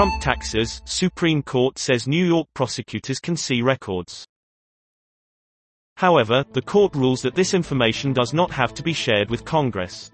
Trump taxes, Supreme Court says New York prosecutors can see records. However, the court rules that this information does not have to be shared with Congress.